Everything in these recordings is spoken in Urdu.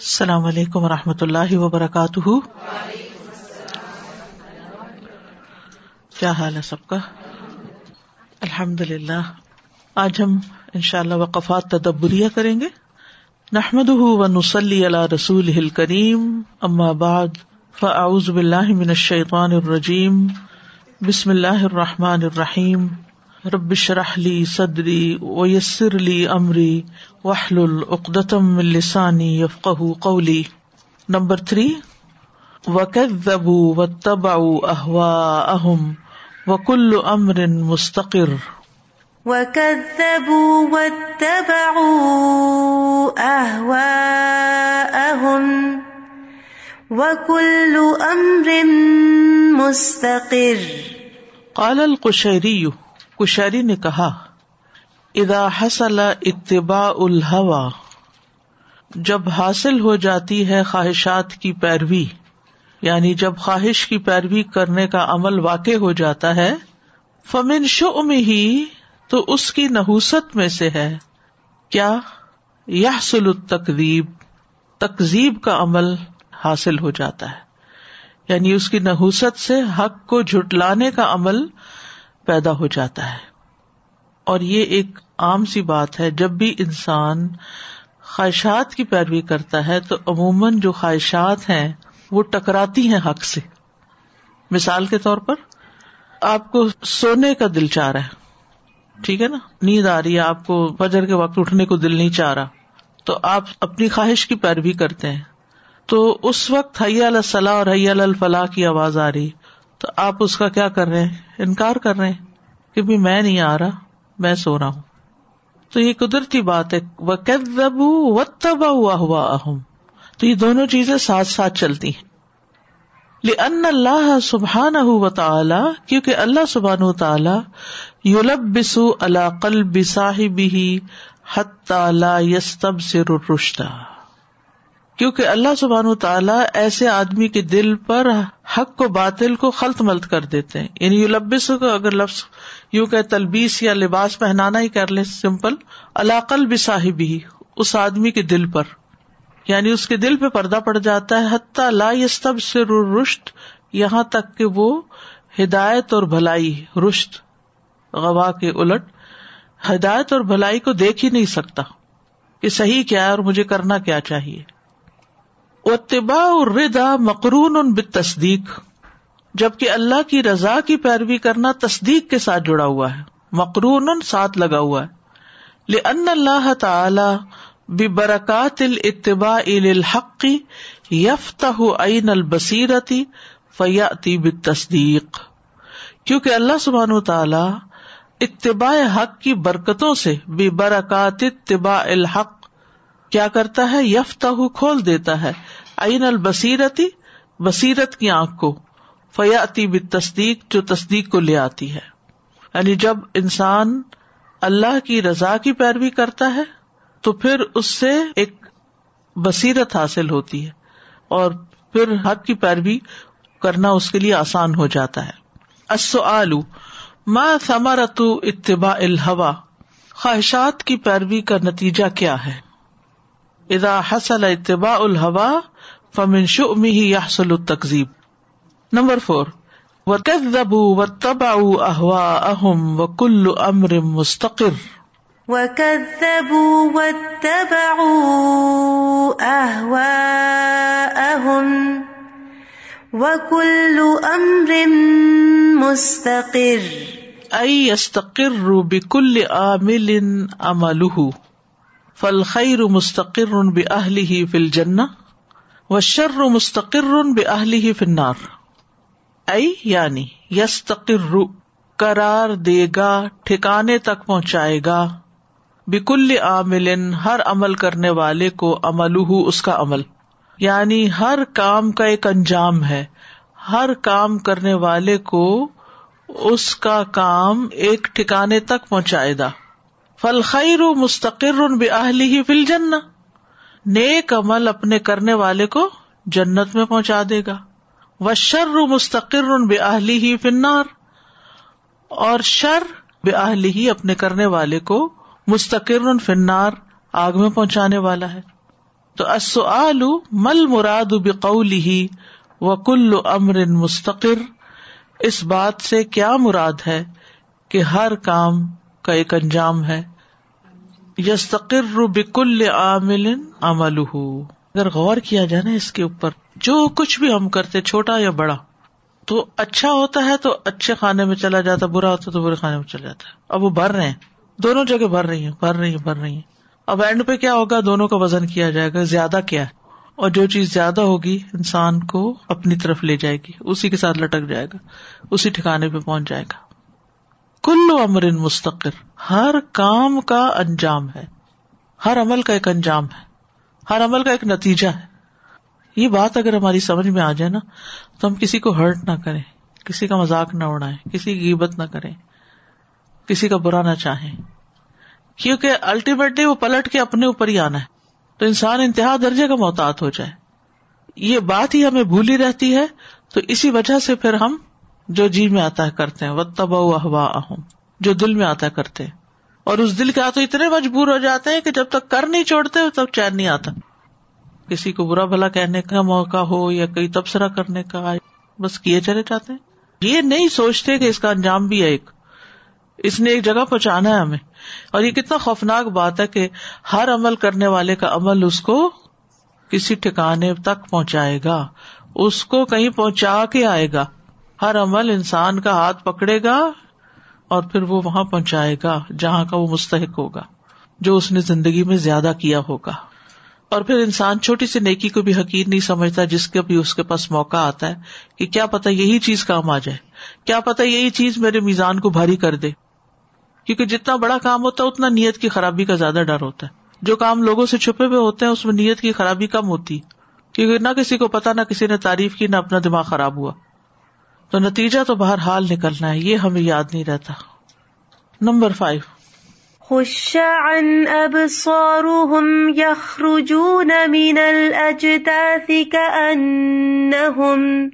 السلام علیکم و رحمۃ اللہ وبرکاتہ۔ کیا حال ہے سب کا؟ الحمد للہ آج ہم ان شاء اللہ وقفات تدبریہ کریں گے۔ نحمد و نسلی اللہ رسول کریم اما بعد، فاعوذ باللہ من الشیطان الرجیم۔ بسم اللہ الرحمٰن الرحیم۔ ربش رحلی صدری ویسر علی عمری وحل العقدم السانی یفق قولی نمبر تھری وکبو و تبا احوا اہم وکل امر مستقر. وكذبوا واتبعوا أهواءهم وكل أمر مستقر. قال القشيري کشری نے کہا ادا حسل اتباع الحوا جب حاصل ہو جاتی ہے خواہشات کی پیروی یعنی جب خواہش کی پیروی کرنے کا عمل واقع ہو جاتا ہے، فمن شو میں ہی تو اس کی نحوست میں سے ہے۔ کیا؟ یہ سل تقریب تقزیب کا عمل حاصل ہو جاتا ہے۔ یعنی اس کی نحوست سے حق کو جھٹلانے کا عمل پیدا ہو جاتا ہے۔ اور یہ ایک عام سی بات ہے، جب بھی انسان خواہشات کی پیروی کرتا ہے تو عموماً جو خواہشات ہیں وہ ٹکراتی ہیں حق سے۔ مثال کے طور پر، آپ کو سونے کا دل چاہ رہا ہے، ٹھیک ہے نا؟ نیند آ رہی ہے، آپ کو فجر کے وقت اٹھنے کو دل نہیں چاہ رہا، تو آپ اپنی خواہش کی پیروی کرتے ہیں۔ تو اس وقت حیا الصلاح اور حیا الفلاح کی آواز آ رہی۔ تو آپ اس کا کیا کر رہے ہیں؟ انکار کر رہے ہیں کہ بھی میں نہیں آ رہا، میں سو رہا ہوں۔ تو یہ قدرتی بات ہے۔ و تبا ہوا ہوا اہم تو یہ دونوں چیزیں ساتھ ساتھ چلتی ہیں۔ ان اللہ سبحان و تعالی کیونکہ اللہ سبحان تعالی یولب بسو اللہ قل بساہی بھی حت یس تب سے رشتہ کیونکہ اللہ سبحان تعالیٰ ایسے آدمی کے دل پر حق کو باطل کو خلط ملت کر دیتے ہیں۔ یعنی یو لبس کو اگر لفظ یوں کہ تلبیس یا لباس پہنانا ہی کر لے سمپل علاقل بھی صاحب ہی اس آدمی کے دل پر۔ یعنی اس کے دل پہ پردہ پڑ جاتا ہے، حتیٰ لا یستب سے رشت یہاں تک کہ وہ ہدایت اور بھلائی رشت غوا کے الٹ، ہدایت اور بھلائی کو دیکھ ہی نہیں سکتا کہ صحیح کیا ہے اور مجھے کرنا کیا چاہیے۔ اتباع الردا مقرون ان تصدیق جبکہ اللہ کی رضا کی پیروی کرنا تصدیق کے ساتھ جڑا ہوا ہے، مقرون ساتھ لگا ہوا ہے۔ لن اللہ تعالی برکات الاتباع الحق یفتح عین البصیرتی فیاتی بالتصدیق۔ کیونکہ اللہ سبحان تعالی اتباع حق کی برکتوں سے بے برکات اتباع الحق کیا کرتا ہے؟ یفتا کھول دیتا ہے۔ عین البصیرتی؟ بصیرت کی آنکھ کو۔ فیاتی بھی تصدیق جو تصدیق کو لے آتی ہے۔ یعنی جب انسان اللہ کی رضا کی پیروی کرتا ہے، تو پھر اس سے ایک بصیرت حاصل ہوتی ہے۔ اور پھر حق کی پیروی کرنا اس کے لیے آسان ہو جاتا ہے۔ السؤال، ما ثمرت اتباع الهوى خواہشات کی پیروی کا نتیجہ کیا ہے؟ ادا حسل اتباع الحوا فمن شمی ہی یاسل التقزیب نمبر فور و کب و تبا احوا اہم و کل امر مستقر. وكذبوا واتبعوا أهواءهم وكل أمر مستقر. أي يستقر بكل عامل عمله فل خیر مستقر ہی فل جنا و شر مستقر بے اہلی ہی فنار ائی یعنی یس تقر کرار دے گا، ٹھکانے تک پہنچائے گا. بکل عامل، ہر عمل کرنے والے کو عمل اس کا عمل. یعنی ہر کام کا ایک انجام ہے. ہر کام کرنے والے کو اس کا کام ایک ٹھکانے تک پہنچائے گا. فل خیر مستقر بے اہلی ہی فل جن نیک عمل اپنے کرنے والے کو جنت میں پہنچا دے گا۔ و شر مستقر بے اہلی ہی فنار اور شر بے اہلی ہی اپنے کرنے والے کو مستقر فنار آگ میں پہنچانے والا ہے۔ تو السؤال مل مراد بقوله وکل امر مستقر؟ اس بات سے کیا مراد ہے کہ ہر کام کا ایک انجام ہے؟ یستقر بکل عامل عمل اگر غور کیا جائے نا اس کے اوپر، جو کچھ بھی ہم کرتے، چھوٹا یا بڑا، تو اچھا ہوتا ہے تو اچھے کھانے میں چلا جاتا، برا ہوتا تو برے کھانے میں چلا جاتا ہے۔ اب وہ بھر رہے ہیں۔ دونوں جگہ بھر رہی ہیں، بھر رہی ہیں، بھر رہی ہیں۔ اب اینڈ پہ کیا ہوگا؟ دونوں کا وزن کیا جائے گا؟ زیادہ کیا ہے؟ اور جو چیز زیادہ ہوگی، انسان کو اپنی طرف لے جائے گی۔ اسی کے ساتھ لٹک جائے گا، اسی ٹھکانے پہ پہنچ جائے گا۔ کل امر مستقر۔ ہر کام کا انجام ہے۔ ہر عمل کا ایک انجام ہے۔ ہر عمل کا ایک نتیجہ ہے۔ یہ بات اگر ہماری سمجھ میں آ جائے نا، تو ہم کسی کو ہرٹ نہ کریں۔ کسی کا مزاق نہ اڑائیں۔ کسی کی عبت نہ کریں۔ کسی کا برا نہ چاہیں۔ کیونکہ الٹیمیٹلی وہ پلٹ کے اپنے اوپر ہی آنا ہے۔ تو انسان انتہا درجے کا محتاط ہو جائے۔ یہ بات ہی ہمیں بھولی رہتی ہے۔ تو اسی وجہ سے پھر ہم جو جی میں آتا ہے کرتے ہیں وہ ہوا اہم جو دل میں آتا ہے کرتے ہیں۔ اور اس دل کے ہاتھوں اتنے مجبور ہو جاتے ہیں کہ جب تک کر نہیں چھوڑتے، تب چین نہیں آتا۔ کسی کو برا بھلا کہنے کا موقع ہو یا کئی تبصرہ کرنے کا بس کیے چلے جاتے ہیں۔ یہ نہیں سوچتے کہ اس کا انجام بھی ہے ایک، اس نے ایک جگہ پہنچانا ہے ہمیں۔ اور یہ کتنا خوفناک بات ہے کہ ہر عمل کرنے والے کا عمل اس کو کسی ٹھکانے تک پہنچائے گا، اس کو کہیں پہنچا کے آئے گا۔ ہر عمل انسان کا ہاتھ پکڑے گا اور پھر وہ وہاں پہنچائے گا جہاں کا وہ مستحق ہوگا، جو اس نے زندگی میں زیادہ کیا ہوگا۔ اور پھر انسان چھوٹی سی نیکی کو بھی حقیر نہیں سمجھتا، جس کے بھی اس کے پاس موقع آتا ہے کہ کیا پتا یہی چیز کام آ جائے، کیا پتا یہی چیز میرے میزان کو بھاری کر دے۔ کیونکہ جتنا بڑا کام ہوتا ہے، اتنا نیت کی خرابی کا زیادہ ڈر ہوتا ہے۔ جو کام لوگوں سے چھپے ہوئے ہوتے ہیں، اس میں نیت کی خرابی کم ہوتی۔ کیونکہ نہ کسی کو پتا نہ کسی نے تعریف کی، نہ اپنا دماغ خراب ہوا۔ تو نتیجہ تو باہر حال نکلنا ہے یہ ہمیں یاد نہیں رہتا۔ نمبر فائیو خش عن أبصارهم يخرجون من الأجداث كأنهم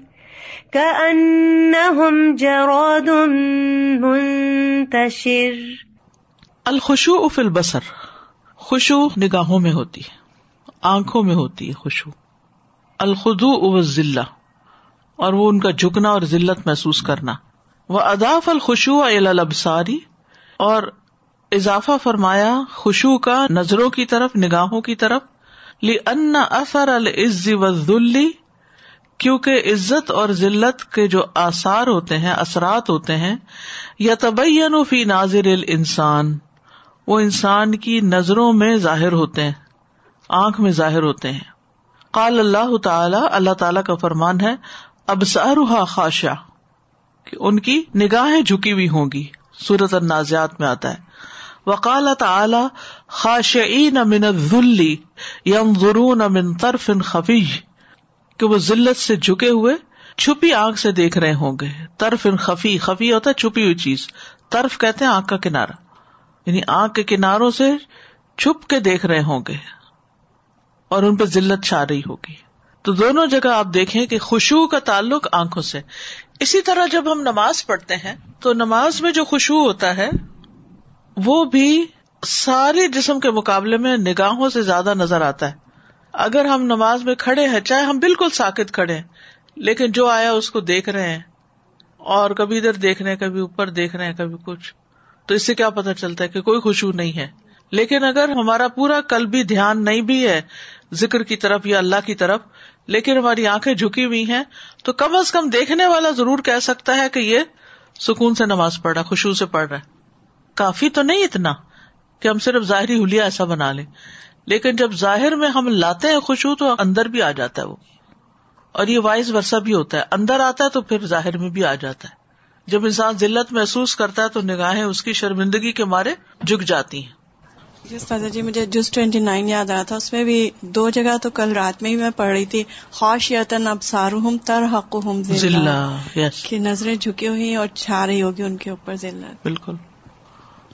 كأنهم جراد منتشر۔ الخشوع فی البصر۔ خوشو نگاہوں میں ہوتی ہے آنکھوں میں ہوتی ہے خوشو الخدو و ذلہ اور وہ ان کا جھکنا اور ذلت محسوس کرنا۔ وہ اداف الخشو الابساری اور اضافہ فرمایا خوشو کا نظروں کی طرف، نگاہوں کی طرف۔ لی ان اثر العز ولی کیونکہ عزت اور ذلت کے جو آثار ہوتے ہیں، اثرات ہوتے ہیں یا تبین فی ناظر انسان وہ انسان کی نظروں میں ظاہر ہوتے ہیں، آنکھ میں ظاہر ہوتے ہیں۔ قال اللہ تعالی اللہ تعالی کا فرمان ہے اب سارا خاشا کہ ان کی نگاہیں جھکی ہوئی ہوں گی۔ سورت النازیات میں آتا ہے۔ وقال تعالی، خاشعین من الذل ينظرون من طرف خفی، کہ وہ ذلت سے جھکے ہوئے چھپی آنکھ سے دیکھ رہے ہوں گے۔ طرف خفی خفی ہوتا ہے، چھپی ہوئی چیز۔ طرف کہتے ہیں آنکھ کا کنارا یعنی آنکھ کے کناروں سے چھپ کے دیکھ رہے ہوں گے۔ اور ان پہ ذلت چھا رہی ہوگی۔ تو دونوں جگہ آپ دیکھیں کہ خوشبو کا تعلق آنکھوں سے۔ اسی طرح جب ہم نماز پڑھتے ہیں، تو نماز میں جو خوشبو ہوتا ہے، وہ بھی سارے جسم کے مقابلے میں نگاہوں سے زیادہ نظر آتا ہے۔ اگر ہم نماز میں کھڑے ہیں، چاہے ہم بالکل ساکت کھڑے ہیں، لیکن جو آیا اس کو دیکھ رہے ہیں، اور کبھی ادھر دیکھ رہے ہیں، کبھی اوپر دیکھ رہے ہیں، کبھی کچھ، تو اس سے کیا پتا چلتا ہے کہ کوئی خوشبو نہیں ہے۔ لیکن اگر ہمارا پورا کل بھی دھیان نہیں بھی ہے، ذکر کی طرف یا اللہ کی طرف لیکن ہماری آنکھیں جھکی ہوئی ہیں تو کم از کم دیکھنے والا ضرور کہہ سکتا ہے کہ یہ سکون سے نماز پڑھ رہا خوشبو سے پڑھ رہا ہے۔ کافی تو نہیں اتنا کہ ہم صرف ظاہری ہولیا ایسا بنا لیں۔ لیکن جب ظاہر میں ہم لاتے ہیں خوشبو تو اندر بھی آ جاتا ہے وہ۔ اور یہ وائس ورثہ بھی ہوتا ہے۔ اندر آتا ہے تو پھر ظاہر میں بھی آ جاتا ہے۔ جب انسان ذلت محسوس کرتا ہے تو نگاہیں اس کی شرمندگی کے مارے جھک جاتی ہیں۔ جی استاد جی مجھے جس ٹوینٹی نائن یاد رہا تھا اس میں بھی دو جگہ تو کل رات میں ہی میں پڑھ رہی تھی خوش یتن اب سارو ہوں تر حق ہوں کی نظریں جھکی ہوئی اور چھا رہی ہوگی ان کے اوپر ذلت بالکل۔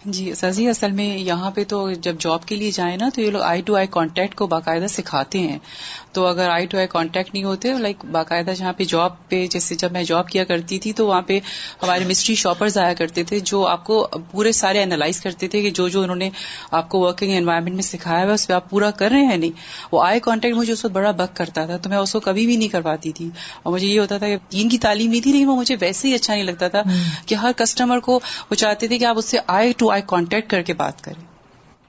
جی سر اصل میں یہاں پہ تو جب جاب کے لیے جائیں نا تو یہ لوگ آئی ٹو آئی کانٹیکٹ کو باقاعدہ سکھاتے ہیں۔ تو اگر آئی ٹو آئی کانٹیکٹ نہیں ہوتے لائک باقاعدہ جہاں پہ جاب پہ جیسے جب میں جاب کیا کرتی تھی تو وہاں پہ ہمارے مسٹری شاپرز آیا کرتے تھے جو آپ کو پورے سارے اینالائز کرتے تھے کہ جو جو انہوں نے آپ کو ورکنگ انوائرمنٹ میں سکھایا ہوا اس پہ آپ پورا کر رہے ہیں نہیں؟ وہ آئی کانٹیکٹ مجھے اس وقت بڑا بک کرتا تھا تو میں اس کو کبھی بھی نہیں کر پاتی تھی۔ اور مجھے یہ ہوتا تھا کہ دین کی تعلیم نہیں تھی لیکن وہ مجھے ویسے ہی اچھا نہیں لگتا تھا کہ ہر کسٹمر کو وہ چاہتے تھے کہ آپ اس سے آئی ٹو آئی کانٹیکٹ کر کے بات کریں۔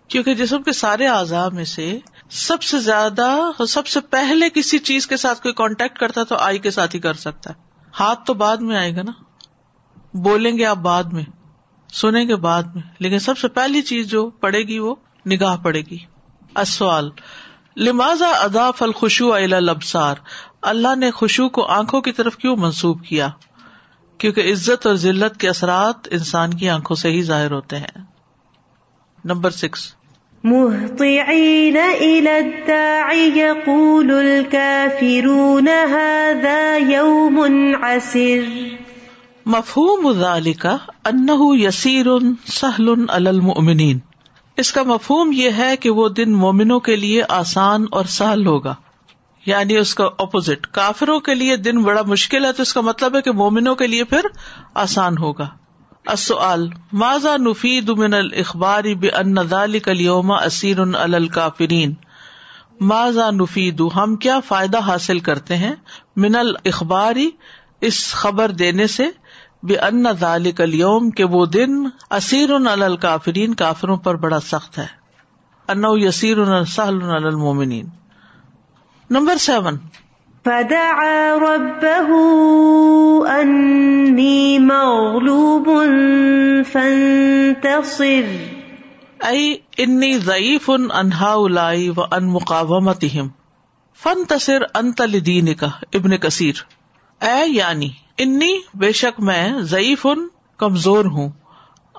کیونکہ جسم کے سارے اعضاء میں سے سب سے زیادہ سب سے پہلے کسی چیز کے ساتھ کوئی کانٹیکٹ کرتا تو آئی کے ساتھ ہی کر سکتا ہے۔ ہاتھ تو بعد میں آئے گا نا۔ بولیں گے آپ بعد میں، سنیں گے بعد میں۔ لیکن سب سے پہلی چیز جو پڑے گی وہ نگاہ پڑے گی۔ اسوال لمازا ادا فل خوشو البسار اللہ نے خوشو کو آنکھوں کی طرف کیوں منسوب کیا؟ کیونکہ عزت اور ذلت کے اثرات انسان کی آنکھوں سے ہی ظاہر ہوتے ہیں۔ نمبر سکس مهطعين إلى الداع يقول الكافرون هذا يوم عسر. مفہوم ذلك انه يسير سهل على المؤمنين اس کا مفہوم یہ ہے کہ وہ دن مومنوں کے لیے آسان اور سہل ہوگا. یعنی اس کا اپوزٹ، کافروں کے لیے دن بڑا مشکل ہے تو اس کا مطلب ہے کہ مومنوں کے لیے پھر آسان ہوگا. السؤال، ماذا نفید من الاخبار بان ذلك اليوم اسیر علی الكافرین ماذا نفید ہم کیا فائدہ حاصل کرتے ہیں من الاخبار اس خبر دینے سے بان ذلك اليوم کہ وہ دن اسیر علی الكافرین کافروں پر بڑا سخت ہے۔ انه یسیر سهل علی المؤمنین نمبر سیون فدعا ربه أني مغلوب فانتصر. ائی انی ضعیف ان انہا الائی و ان مقامتہم فن تصر انت لدین کا ابن کثیر اے یعنی انی بے شک میں ضعیف ان کمزور ہوں.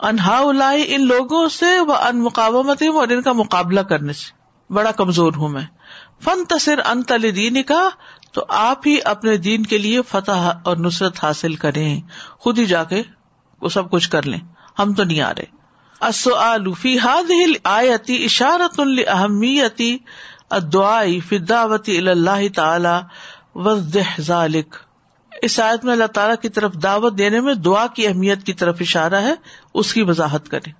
انہا الائی ان لوگوں سے و ان مقامت اور ان کا مقابلہ کرنے سے. بڑا کمزور ہوں میں. فن تصر انت لدین کا تو آپ ہی اپنے دین کے لیے فتح اور نصرت حاصل کریں۔ خود ہی جا کے وہ سب کچھ کر لیں۔ ہم تو نہیں آ رہے۔ فی آیتی اشارت اہمیتی دعائی فداوتی اللہ تعالی وز ذالک اس آیت میں اللہ تعالیٰ کی طرف دعوت دینے میں دعا کی اہمیت کی طرف اشارہ ہے، اس کی وضاحت کرے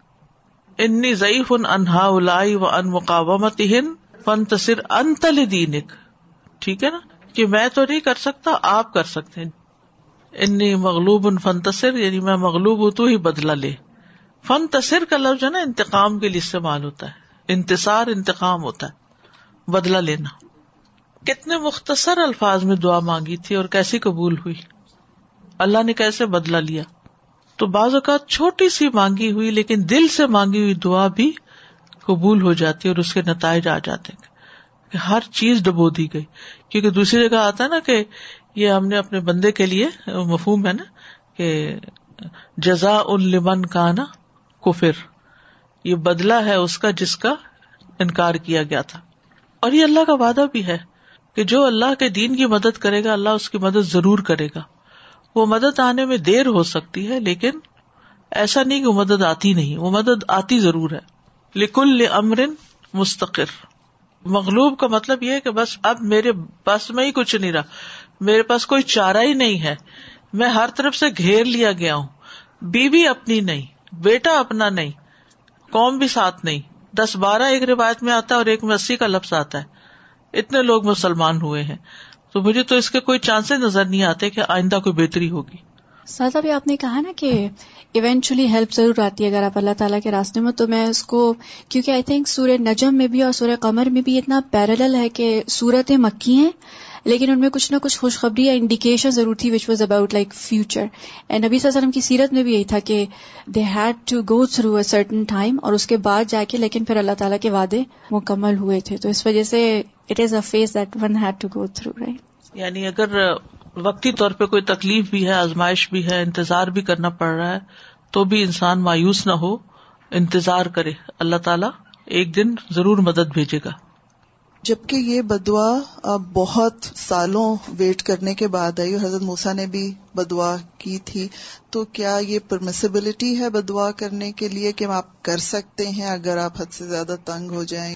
انی ضعیف ان انہا و ان مقامت ہند فن تصر انتل دینک ٹھیک ہے نا؟ کہ میں تو نہیں کر سکتا، آپ کر سکتے انی مغلوب ان فنتصر یعنی میں مغلوب ہوں تو ہی بدلا لے۔ فن تصر کا لفظ ہے نا، انتقام کے لیے استعمال ہوتا ہے۔ انتصار انتقام ہوتا ہے۔ بدلا لینا۔ کتنے مختصر الفاظ میں دعا مانگی تھی اور کیسی قبول ہوئی۔ اللہ نے کیسے بدلا لیا۔ تو بعض اوقات چھوٹی سی مانگی ہوئی، لیکن دل سے مانگی ہوئی دعا بھی قبول ہو جاتی ہے اور اس کے نتائج آ جاتے ہیں کہ ہر چیز ڈبو دی گئی۔ کیونکہ دوسری جگہ آتا ہے نا کہ یہ ہم نے اپنے بندے کے لیے مفہوم ہے نا کہ جزا ان لمن کا نا کفر۔ یہ بدلا ہے اس کا جس کا انکار کیا گیا تھا۔ اور یہ اللہ کا وعدہ بھی ہے کہ جو اللہ کے دین کی مدد کرے گا، اللہ اس کی مدد ضرور کرے گا۔ وہ مدد آنے میں دیر ہو سکتی ہے، لیکن ایسا نہیں کہ وہ مدد آتی نہیں، وہ مدد آتی ضرور ہے۔ لکل امرن مستقر۔ مغلوب کا مطلب یہ کہ بس اب میرے بس میں ہی کچھ نہیں رہا۔ میرے پاس کوئی چارہ ہی نہیں ہے۔ میں ہر طرف سے گھیر لیا گیا ہوں۔ بیوی اپنی نہیں، بیٹا اپنا نہیں، قوم بھی ساتھ نہیں۔ دس بارہ ایک روایت میں آتا ہے اور ایک میں اسی کا لفظ آتا ہے۔ اتنے لوگ مسلمان ہوئے ہیں۔ تو مجھے تو اس کے کوئی چانسز نظر نہیں آتے کہ آئندہ کوئی بہتری ہوگی۔ سادہ بھی آپ نے کہا نا کہ ایونچولی ہیلپ ضرور آتی ہے اگر آپ اللہ تعالیٰ کے راستے میں تو میں اس کو، کیونکہ آئی تھنک سورہ نجم میں بھی اور سورہ قمر میں بھی اتنا پیرل ہے کہ سورتیں مکی ہیں، لیکن ان میں کچھ نہ کچھ خوشخبری یا انڈیکیشن ضرور تھی which was about like future and نبی صلی اللہ علیہ وسلم کی سیرت میں بھی یہی تھا کہ they had to go through a certain time اور اس کے بعد جا کے، لیکن پھر اللہ تعالیٰ کے وعدے مکمل ہوئے تھے۔ تو اس وجہ سے it is a phase that one had to go through right یعنی اگر وقتی طور پہ کوئی تکلیف بھی ہے، آزمائش بھی ہے، انتظار بھی کرنا پڑ رہا ہے، تو بھی انسان مایوس نہ ہو، انتظار کرے۔ اللہ تعالیٰ ایک دن ضرور مدد بھیجے گا۔ جبکہ یہ بدعا بہت سالوں ویٹ کرنے کے بعد آئی، حضرت موسا نے بھی بدعا کی تھی۔ تو کیا یہ پرمسبلٹی ہے بدعا کرنے کے لیے کہ آپ کر سکتے ہیں اگر آپ حد سے زیادہ تنگ ہو جائیں؟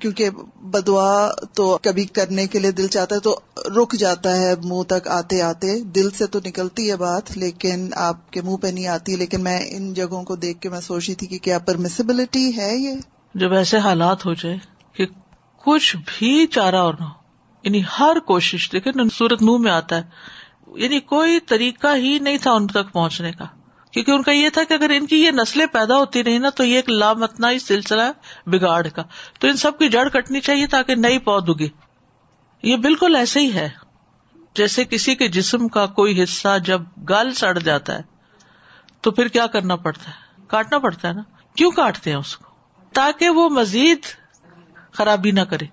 کیونکہ بدعا تو کبھی کرنے کے لیے دل چاہتا ہے تو رک جاتا ہے، منہ تک آتے آتے۔ دل سے تو نکلتی ہے بات، لیکن آپ کے منہ پہ نہیں آتی۔ لیکن میں ان جگہوں کو دیکھ کے میں سوچی تھی کہ کیا پرمسبلٹی ہے یہ؟ جب ایسے حالات ہو جائے کہ کچھ بھی چارہ اور نہ ہو یعنی ہر کوشش دیکھے سورت منہ میں آتا ہے۔ یعنی کوئی طریقہ ہی نہیں تھا ان تک پہنچنے کا۔ کیونکہ ان کا یہ تھا کہ اگر ان کی یہ نسلیں پیدا ہوتی رہی نا تو یہ ایک لامتنا سلسلہ بگاڑ کا۔ تو ان سب کی جڑ کٹنی چاہیے تاکہ نئی پود اگے۔ یہ بالکل ایسے ہی ہے۔ جیسے کسی کے جسم کا کوئی حصہ جب گل سڑ جاتا ہے، تو پھر کیا کرنا پڑتا ہے؟ کاٹنا پڑتا ہے نا؟ کیوں کاٹتے ہیں اس کو؟ تاکہ وہ مزید خرابی نہ کرے۔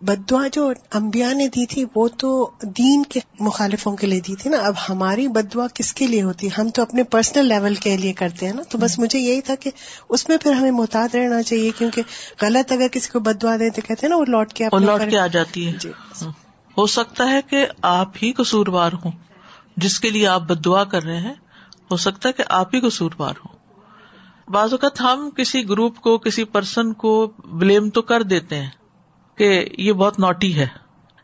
استاذ بدوا جو امبیا نے دی تھی وہ تو دین کے مخالفوں کے لیے دی تھی نا۔ اب ہماری بدوا کس کے لیے ہوتی؟ ہے ہم تو اپنے پرسنل لیول کے لیے کرتے ہیں نا۔ تو بس مجھے یہی تھا کہ اس میں پھر ہمیں محتاط رہنا چاہیے کیونکہ غلط اگر کسی کو بدوا دیں تو کہتے ہیں نا وہ لوٹ کے لوٹ کے آ جاتی ہے۔ جی۔ ہاں۔ ہو سکتا ہے کہ آپ ہی قصوروار ہوں جس کے لیے آپ بد دعا کر رہے ہیں۔ ہو سکتا ہے کہ آپ ہی قصوروار ہوں۔ بعض اوقات ہم کسی گروپ کو کسی پرسن کو بلیم تو کر دیتے ہیں۔ کہ یہ بہت نوٹی ہے۔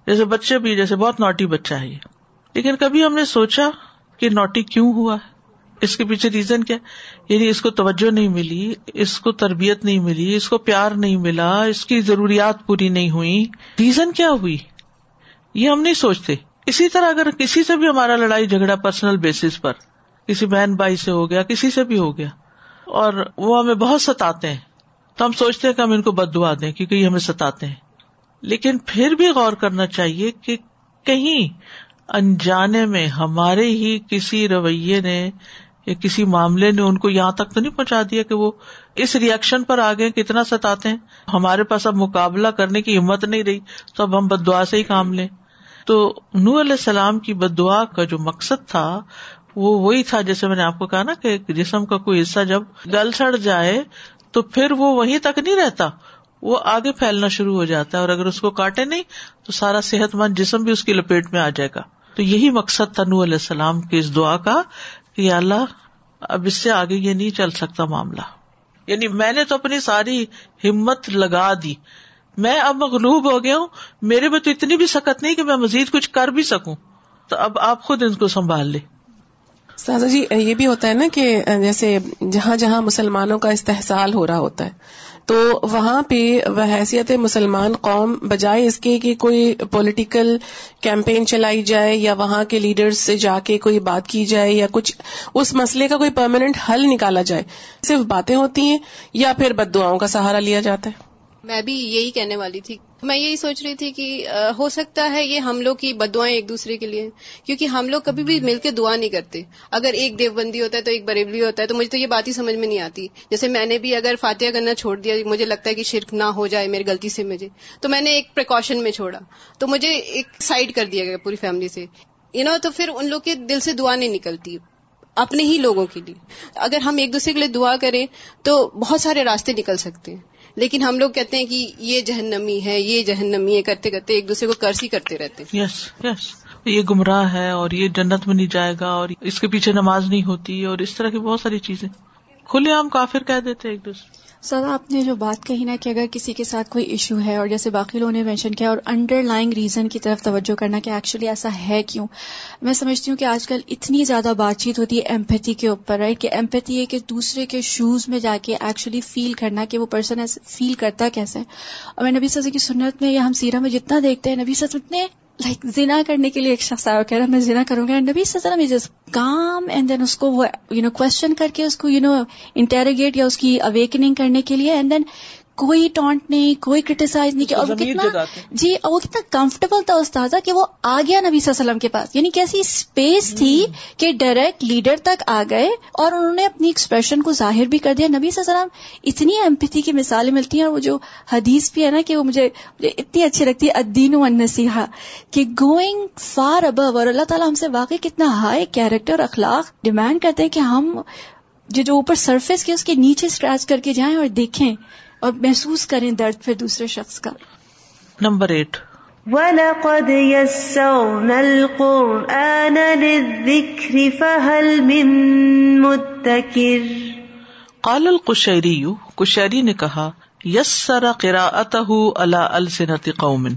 جیسے بچے بھی، جیسے بہت نوٹی بچہ ہے یہ۔ لیکن کبھی ہم نے سوچا کہ نوٹی کیوں ہوا ہے؟ اس کے پیچھے ریزن کیا؟ یعنی اس کو توجہ نہیں ملی، اس کو تربیت نہیں ملی، اس کو پیار نہیں ملا، اس کی ضروریات پوری نہیں ہوئی۔ ریزن کیا ہوئی؟ یہ ہم نہیں سوچتے۔ اسی طرح اگر کسی سے بھی ہمارا لڑائی جھگڑا پرسنل بیسس پر، کسی بہن بھائی سے ہو گیا، کسی سے بھی ہو گیا، اور وہ ہمیں بہت ستاتے ہیں، تو ہم سوچتے ہیں کہ ہم ان کو بد دعا دیں، کیونکہ یہ ہمیں ستاتے ہیں۔ لیکن پھر بھی غور کرنا چاہیے کہ کہیں انجانے میں ہمارے ہی کسی رویے نے یا کسی معاملے نے ان کو یہاں تک تو نہیں پہنچا دیا کہ وہ اس ریئیکشن پر آگے کتنا ستاتے ہیں؟ ہمارے پاس اب مقابلہ کرنے کی ہمت نہیں رہی، تو اب ہم بد دعا سے ہی کام لیں۔ تو نور علیہ السلام کی بد دعا کا جو مقصد تھا، وہ وہی تھا جیسے میں نے آپ کو کہا نا کہ جسم کا کوئی حصہ جب گل سڑ جائے تو پھر وہ وہیں تک نہیں رہتا۔ وہ آگے پھیلنا شروع ہو جاتا ہے اور اگر اس کو کاٹے نہیں تو سارا صحت مند جسم بھی اس کی لپیٹ میں آ جائے گا۔ تو یہی مقصد تھا نو علیہ السلام کی اس دعا کا کہ اللہ، اب اس سے آگے یہ نہیں چل سکتا معاملہ۔ یعنی میں نے تو اپنی ساری ہمت لگا دی۔ میں اب مغلوب ہو گیا ہوں۔ میرے میں تو اتنی بھی سکت نہیں کہ میں مزید کچھ کر بھی سکوں۔ تو اب آپ خود ان کو سنبھال لے سازا جی یہ بھی ہوتا ہے نا کہ جیسے جہاں جہاں مسلمانوں کا استحصال ہو رہا ہوتا ہے تو وہاں پہ وہ حیثیت مسلمان قوم بجائے اس کے کہ کوئی پولیٹیکل کیمپین چلائی جائے یا وہاں کے لیڈرز سے جا کے کوئی بات کی جائے یا کچھ اس مسئلے کا کوئی پرماننٹ حل نکالا جائے، صرف باتیں ہوتی ہیں یا پھر بد دعاؤں کا سہارا لیا جاتا ہے؟ میں بھی یہی کہنے والی تھی میں یہی سوچ رہی تھی کہ ہو سکتا ہے یہ ہم لوگ کی بد دعائیں ایک دوسرے کے لیے، کیونکہ ہم لوگ کبھی بھی مل کے دعا نہیں کرتے۔ اگر ایک دیو بندی ہوتا ہے تو ایک بریبلی ہوتا ہے، تو مجھے تو یہ بات ہی سمجھ میں نہیں آتی۔ جیسے میں نے بھی اگر فاتحہ کرنا چھوڑ دیا، مجھے لگتا ہے کہ شرک نہ ہو جائے میری غلطی سے مجھے، تو میں نے ایک پریکاشن میں چھوڑا۔ تو مجھے ایک سائڈ کر دیا گیا پوری فیملی سے۔ یو نو تو پھر ان لوگ کے دل سے دعا نہیں نکلتی، اپنے ہی لوگوں کے لیے۔ اگر ہم ایک دوسرے کے لیے دعا کریں، تو بہت سارے راستے نکل سکتے۔ ہیں لیکن ہم لوگ کہتے ہیں کہ یہ جہنمی ہے، یہ جہنمی ہے، کرتے کرتے ایک دوسرے کو کرسی کرتے رہتے یس یس یہ گمراہ ہے اور یہ جنت میں نہیں جائے گا اور اس کے پیچھے نماز نہیں ہوتی اور اس طرح کی بہت ساری چیزیں۔ کھلے عام کافر کہہ دیتے ایک دوسرے سر، آپ نے جو بات کہی نا کہ اگر کسی کے ساتھ کوئی ایشو ہے اور جیسے باقی لوگوں نے مینشن کیا اور انڈر لائن ریزن کی طرف توجہ کرنا کہ ایکچولی ایسا ہے کیوں؟ میں سمجھتی ہوں کہ آج کل اتنی زیادہ بات چیت ہوتی ہے ایمپیتھی کے اوپر رائٹ کہ ایمپیتھی ہے کہ دوسرے کے شوز میں جا کے ایکچولی فیل کرنا کہ وہ پرسن فیل کرتا کیسے؟ اور میں نبی سزے کی سنت میں یا ہم سیرا میں جتنا دیکھتے ہیں، نبی سز اتنے لائک زنا کرنے کے لیے ایک شخص آیا کہہ رہا میں زنا کروں گا نبی سزا جس کام اینڈ دین اس کو وہ یو نو کوشچن کر کے اس کو یو نو انٹیروگیٹ یا اس کی اویکننگ کرنے کے لیے. اینڈ دین کوئی ٹانٹ نہیں کوئی کریٹیسائز نہیں کیا اور کتنا جی اور وہ کتنا کمفرٹیبل تھا استاذہ کہ وہ آ گیا نبی صلی اللہ علیہ وسلم کے پاس۔ یعنی کیسی اسپیس تھی کہ ڈائریکٹ لیڈر تک آ گئے اور انہوں نے اپنی ایکسپریشن کو ظاہر بھی کر دیا۔ نبی صلی اللہ علیہ وسلم اتنی ایمپتھی کی مثالیں ملتی ہیں اور وہ جو حدیث بھی ہے نا کہ وہ مجھے اتنی اچھی لگتی ہے۔ ادین و نصیحا کہ گوئنگ فار ابو اور اللہ تعالیٰ ہم سے واقعی کتنا ہائی کیریکٹر اخلاق ڈیمانڈ کرتے ہیں کہ ہم جو اوپر سرفیس کے اس کے نیچے اسکریچ کر کے جائیں اور دیکھیں۔ اور محسوس کریں درد پھر دوسرے شخص کا۔ Number eight. وَلَقَدْ يَسَّرْنَا الْقُرْآنَ لِلذِّكْرِ فَهَلْ مِن مُدَّكِرٍ۔ قال القشیری کشیری نے کہا یس سرا قراۃ اللہ السنت قوم۔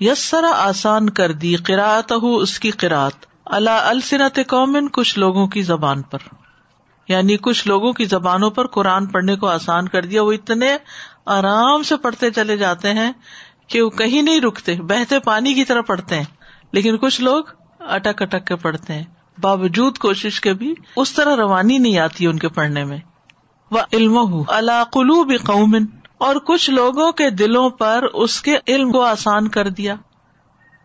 یس سرا آسان کر دی قراءت اس کی قرآت اللہ السنت قومن کچھ لوگوں کی زبان پر۔ یعنی کچھ لوگوں کی زبانوں پر قرآن پڑھنے کو آسان کر دیا، وہ اتنے آرام سے پڑھتے چلے جاتے ہیں کہ وہ کہیں نہیں رکتے، بہتے پانی کی طرح پڑھتے ہیں۔ لیکن کچھ لوگ اٹک اٹک کے پڑھتے ہیں۔ باوجود کوشش کے بھی اس طرح روانی نہیں آتی ان کے پڑھنے میں۔ وہ علم اللہ قلوب قومن اور کچھ لوگوں کے دلوں پر اس کے علم کو آسان کر دیا۔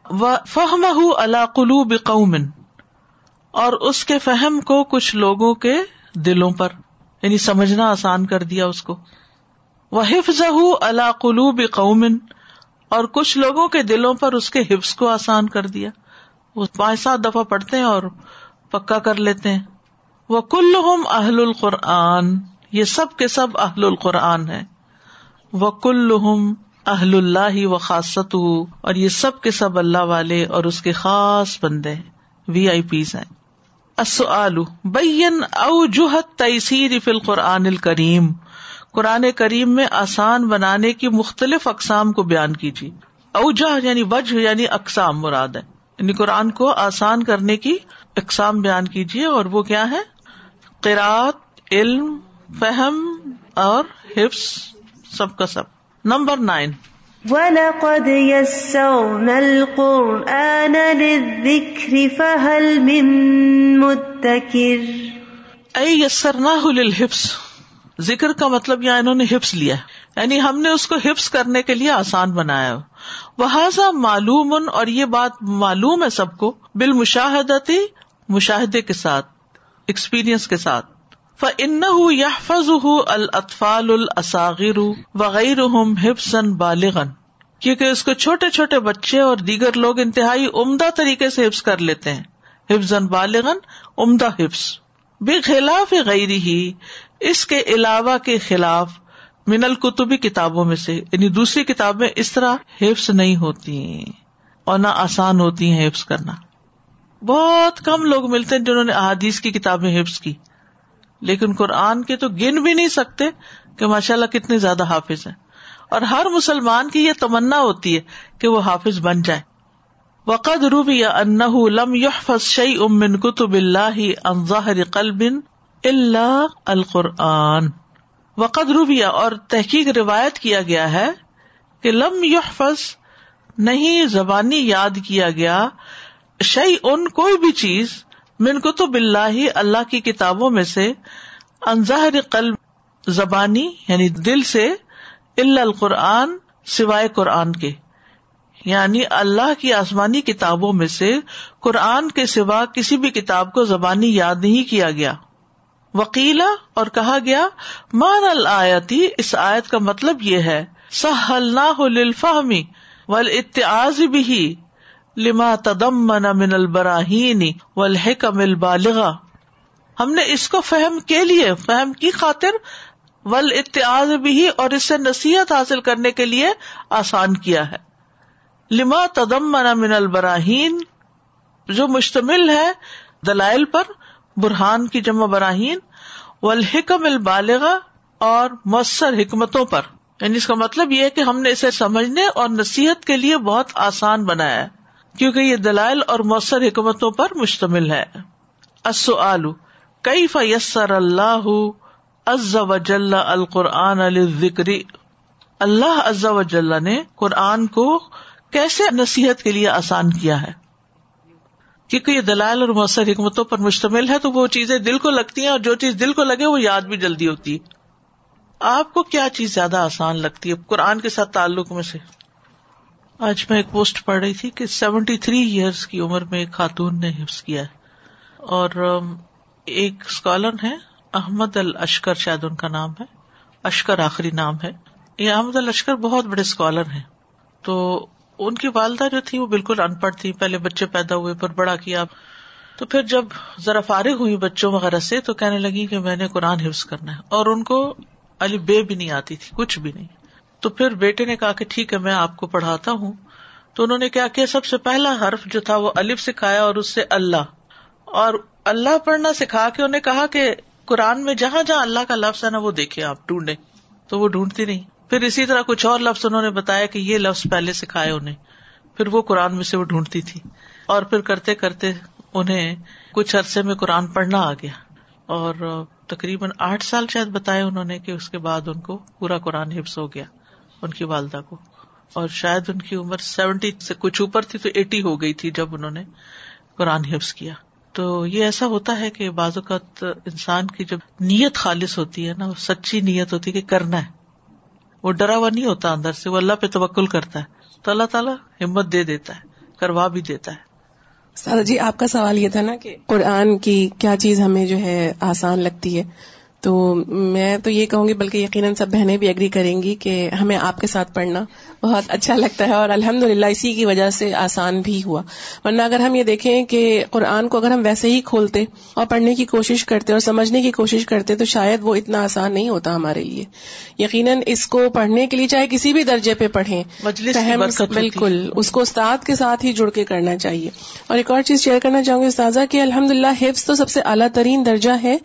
وہ فہم اللہ قلوب قومن اور اس کے فہم کو کچھ لوگوں کے دلوں پر یعنی سمجھنا آسان کر دیا اس کو۔ وہ حفظ اللہ قلوب قومن اور کچھ لوگوں کے دلوں پر اس کے حفظ کو آسان کر دیا۔ وہ پانچ سات دفعہ پڑھتے ہیں اور پکا کر لیتے ہیں۔ وہ کل اہل القرآن، یہ سب کے سب اہل القرآن ہے وہ کل اہل اللہ و خاصت اور یہ سب کے سب اللہ والے اور اس کے خاص بندے ہیں وی آئی پیز ہیں۔ بین او جوہت تیسیر فی القرآن الکریم۔ قرآن کریم میں آسان بنانے کی مختلف اقسام کو بیان کیجیے۔ اوجہ یعنی وجہ یعنی اقسام مراد ہے۔ یعنی قرآن کو آسان کرنے کی اقسام بیان کیجیے اور وہ کیا ہے؟ قرآت، علم، فہم اور حفظ، سب کا سب۔ Number nine. وَلَقَدْ يَسَّرْنَا الْقُرْآنَ لِلذِّكْرِ فَهَلْ مِن مُدَّكِرٍ اے یسرناہ للحفظ، ذکر کا مطلب یہاں انہوں نے حفظ لیا یعنی ہم نے اس کو حفظ کرنے کے لیے آسان بنایا وہ معلوم، اور یہ بات معلوم ہے سب کو بالمشاہدتی مشاہدے کے ساتھ ایکسپیرئنس کے ساتھ۔ فن یحفظ الاطفال الصاغر وغیرہ حفظ بالغن کیونکہ اس کو چھوٹے چھوٹے بچے اور دیگر لوگ انتہائی عمدہ طریقے سے حفظ کر لیتے ہیں۔ حفظ بالغن عمدہ حفظ۔ بے خلاف غیر ہی اس کے علاوہ کے خلاف من القتبی کتابوں میں سے یعنی دوسری کتابیں اس طرح حفظ نہیں ہوتی اور نہ آسان ہوتی ہیں حفظ کرنا۔ بہت کم لوگ ملتے ہیں جنہوں نے احادیث کی کتابیں حفظ کی، لیکن قرآن کے تو گن بھی نہیں سکتے کہ ماشاء اللہ کتنے زیادہ حافظ ہیں۔ اور ہر مسلمان کی یہ تمنا ہوتی ہے کہ وہ حافظ بن جائے۔ وقد روبی ان لم يحفظ شيء من كتب الله عن ظاهر قلب الا القرآن۔ وقد روبیا اور تحقیق روایت کیا گیا ہے کہ لم يحفظ نہیں زبانی یاد کیا گیا شعی ان کوئی بھی چیز من کو تو بلّہ اللہ کی کتابوں میں سے انظہر قلب زبانی یعنی دل سے اللہ القرآن سوائے قرآن کے۔ یعنی اللہ کی آسمانی کتابوں میں سے قرآن کے سوا کسی بھی کتاب کو زبانی یاد نہیں کیا گیا۔ وکیلا اور کہا گیا مان الآتی اس آیت کا مطلب یہ ہے سہل نہ ہو لفاہمی ول بھی لما تدم من البراہین والحکم البالغا ہم نے اس کو فہم کے لیے، فہم کی خاطر ول اتعاز بھی اور اس سے نصیحت حاصل کرنے کے لیے آسان کیا ہے۔ لما تدم من البراہین، جو مشتمل ہے دلائل پر، برہان کی جمع براہین، والحکم البالغا اور مؤثر حکمتوں پر۔ یعنی اس کا مطلب یہ ہے کہ ہم نے اسے سمجھنے اور نصیحت کے لیے بہت آسان بنایا ہے، کیونکہ یہ دلائل اور مؤثر حکمتوں پر مشتمل ہے۔ السؤال کئی فیسر اللہ عز وجل القرآن الذکری اللہ عز وجل نے قرآن کو کیسے نصیحت کے لیے آسان کیا ہے؟ کیونکہ یہ دلائل اور مؤثر حکمتوں پر مشتمل ہے، تو وہ چیزیں دل کو لگتی ہیں اور جو چیز دل کو لگے وہ یاد بھی جلدی ہوتی ہے۔ آپ کو کیا چیز زیادہ آسان لگتی ہے قرآن کے ساتھ تعلق میں سے؟ آج میں ایک پوسٹ پڑھ رہی تھی کہ سیونٹی تھری ایئرس کی عمر میں ایک خاتون نے حفظ کیا ہے۔ اور ایک اسکالر ہے احمد الشکر شاید ان کا نام ہے۔ اشکر آخری نام ہے۔ یہ احمد الشکر بہت بڑے اسکالر ہیں۔ تو ان کی والدہ جو تھی وہ بالکل ان پڑھ تھی پہلے بچے پیدا ہوئے پھر بڑا کیا۔ تو پھر جب ذرا فارغ ہوئی بچوں وغیرہ سے تو کہنے لگی کہ میں نے قرآن حفظ کرنا ہے۔ اور ان کو علی بے بھی نہیں آتی تھی، کچھ بھی نہیں۔ تو پھر بیٹے نے کہا کہ ٹھیک ہے، میں آپ کو پڑھاتا ہوں۔ تو انہوں نے کیا کیا؟ سب سے پہلا حرف جو تھا وہ الف سکھایا اور اس سے اللہ۔ اور اللہ پڑھنا سکھا کے انہیں کہا کہ قرآن میں جہاں جہاں اللہ کا لفظ ہے نا وہ دیکھے آپ ڈھونڈے تو وہ ڈھونڈتی نہیں پھر اسی طرح کچھ اور لفظ انہوں نے بتایا کہ یہ لفظ پہلے سکھائے انہیں۔ پھر وہ قرآن میں سے وہ ڈھونڈتی تھی۔ اور پھر کرتے کرتے انہیں کچھ عرصے میں قرآن پڑھنا آ گیا۔ اور تقریباً آٹھ سال شاید بتائے انہوں نے کہ اس کے بعد ان کو پورا قرآن حفظ ہو گیا، ان کی والدہ کو۔ اور شاید ان کی عمر سیونٹی سے کچھ اوپر تھی تو ایٹی ہو گئی تھی جب انہوں نے قرآن حفظ کیا۔ تو یہ ایسا ہوتا ہے کہ بعض اوقات انسان کی جب نیت خالص ہوتی ہے نا، سچی نیت ہوتی ہے کہ کرنا ہے۔ وہ ڈرا ہوا نہیں ہوتا اندر سے، وہ اللہ پہ توکل کرتا ہے۔ تو اللہ تعالیٰ ہمت دے دیتا ہے، کروا بھی دیتا ہے۔ سادہ جی آپ کا سوال یہ تھا نا کہ قرآن کی کیا چیز ہمیں جو ہے آسان لگتی ہے؟ تو میں تو یہ کہوں گی، بلکہ یقیناً سب بہنیں بھی اگری کریں گی کہ ہمیں آپ کے ساتھ پڑھنا بہت اچھا لگتا ہے اور الحمد للہ اسی کی وجہ سے آسان بھی ہوا۔ ورنہ اگر ہم یہ دیکھیں کہ قرآن کو اگر ہم ویسے ہی کھولتے اور پڑھنے کی کوشش کرتے اور سمجھنے کی کوشش کرتے تو شاید وہ اتنا آسان نہیں ہوتا ہمارے لیے۔ یقیناً اس کو پڑھنے کے لیے چاہے کسی بھی درجے پہ پڑھیں بالکل اس کو استاد کے ساتھ ہی جڑ کے کرنا چاہیے۔ اور ایک اور چیز شیئر کرنا چاہوں گی استاذہ کہ الحمد للہ حفظ تو سب سے اعلیٰ ترین درجہ ہے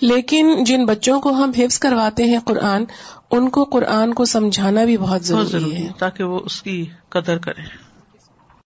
لیکن جن بچوں کو ہم حفظ کرواتے ہیں قرآن ان کو قرآن کو سمجھانا بھی بہت ضروری, ہے۔ تاکہ وہ اس کی قدر کرے